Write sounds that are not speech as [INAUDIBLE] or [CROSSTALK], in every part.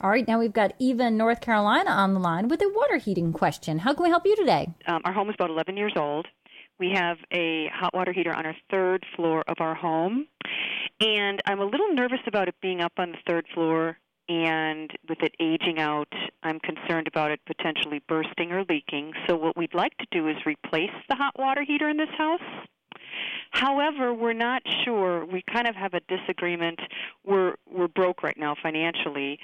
All right, now we've got Eva in North Carolina on the line with a water heating question. How can we help you today? Um, our home is about 11 years old. We have a hot water heater on our third floor of our home, and I'm a little nervous about it being up on the third floor. And with it aging out, I'm concerned about it potentially bursting or leaking. So, what we'd like to do is replace the hot water heater in this house. However, we're not sure. We kind of have a disagreement. We're we're broke right now financially,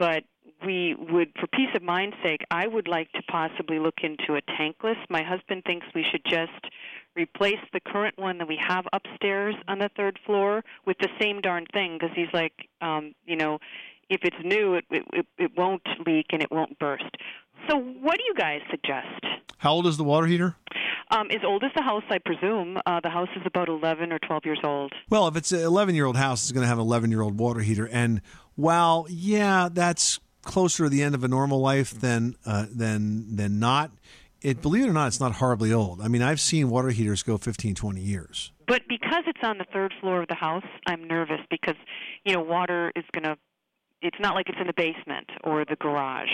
but we would, for peace of mind's sake, I would like to possibly look into a tankless. My husband thinks we should just replace the current one that we have upstairs on the third floor with the same darn thing because he's like, um, you know, if it's new, it, it it won't leak and it won't burst. So, what do you guys suggest? How old is the water heater? Um, as old as the house, I presume. Uh, the house is about 11 or 12 years old. Well, if it's an 11 year old house, it's going to have an 11 year old water heater. And while, yeah, that's closer to the end of a normal life than uh, than than not. It believe it or not, it's not horribly old. I mean, I've seen water heaters go 15, 20 years. But because it's on the third floor of the house, I'm nervous because you know water is going to. It's not like it's in the basement or the garage.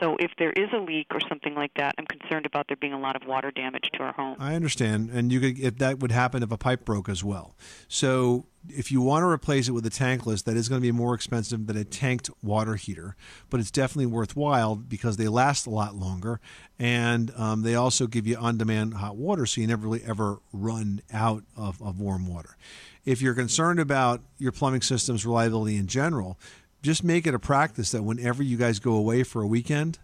So if there is a leak or something like that, I'm concerned about there being a lot of water damage to our home. I understand, and you could if that would happen if a pipe broke as well. So if you want to replace it with a tankless, that is going to be more expensive than a tanked water heater, but it's definitely worthwhile because they last a lot longer, and um, they also give you on-demand hot water, so you never really ever run out of, of warm water. If you're concerned about your plumbing system's reliability in general, just make it a practice that whenever you guys go away for a weekend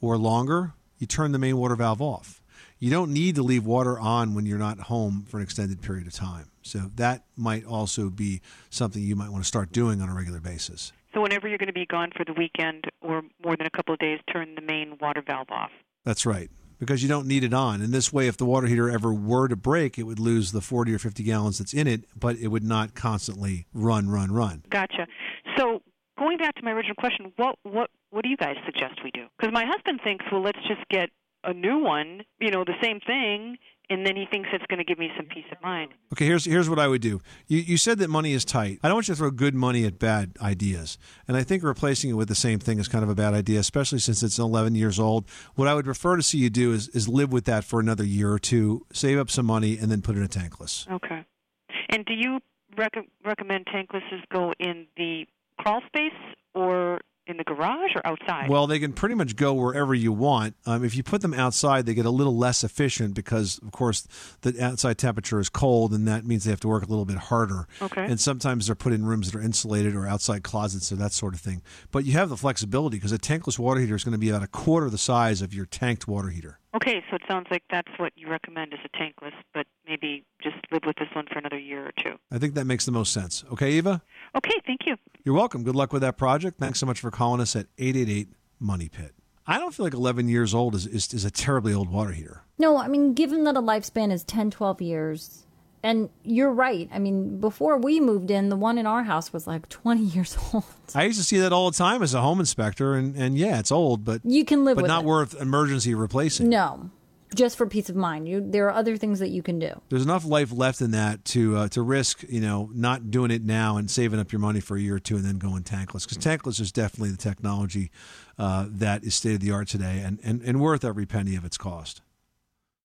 or longer, you turn the main water valve off. You don't need to leave water on when you're not home for an extended period of time. So that might also be something you might want to start doing on a regular basis. So whenever you're going to be gone for the weekend or more than a couple of days, turn the main water valve off. That's right. Because you don't need it on. And this way, if the water heater ever were to break, it would lose the 40 or 50 gallons that's in it, but it would not constantly run, run, run. Gotcha. So going back to my original question, what what what do you guys suggest we do? Because my husband thinks, well, let's just get a new one, you know, the same thing, and then he thinks it's going to give me some peace of mind. Okay, here's here's what I would do. You you said that money is tight. I don't want you to throw good money at bad ideas, and I think replacing it with the same thing is kind of a bad idea, especially since it's 11 years old. What I would prefer to see you do is is live with that for another year or two, save up some money, and then put it in a tankless. Okay. And do you rec- recommend tanklesses go in the crawl space or in the garage or outside? Well, they can pretty much go wherever you want. Um, if you put them outside, they get a little less efficient because, of course, the outside temperature is cold, and that means they have to work a little bit harder. Okay. And sometimes they're put in rooms that are insulated or outside closets or that sort of thing. But you have the flexibility because a tankless water heater is going to be about a quarter the size of your tanked water heater. Okay, so it sounds like that's what you recommend is a tankless, but maybe just live with this one for another year or two. I think that makes the most sense. Okay, Eva? Okay, thank you. You're welcome. Good luck with that project. Thanks so much for calling us at 888 Money Pit. I don't feel like 11 years old is, is, is a terribly old water heater. No, I mean, given that a lifespan is 10, 12 years, and you're right. I mean, before we moved in, the one in our house was like 20 [LAUGHS] years old. I used to see that all the time as a home inspector, and, and yeah, it's old, but You can live but not it. worth emergency replacing. No, just for peace of mind. You, there are other things that you can do. There's enough life left in that to uh, to risk, you know, not doing it now and saving up your money for a year or two and then going tankless. Because tankless is definitely the technology uh, that is state of the art today and, and, and worth every penny of its cost.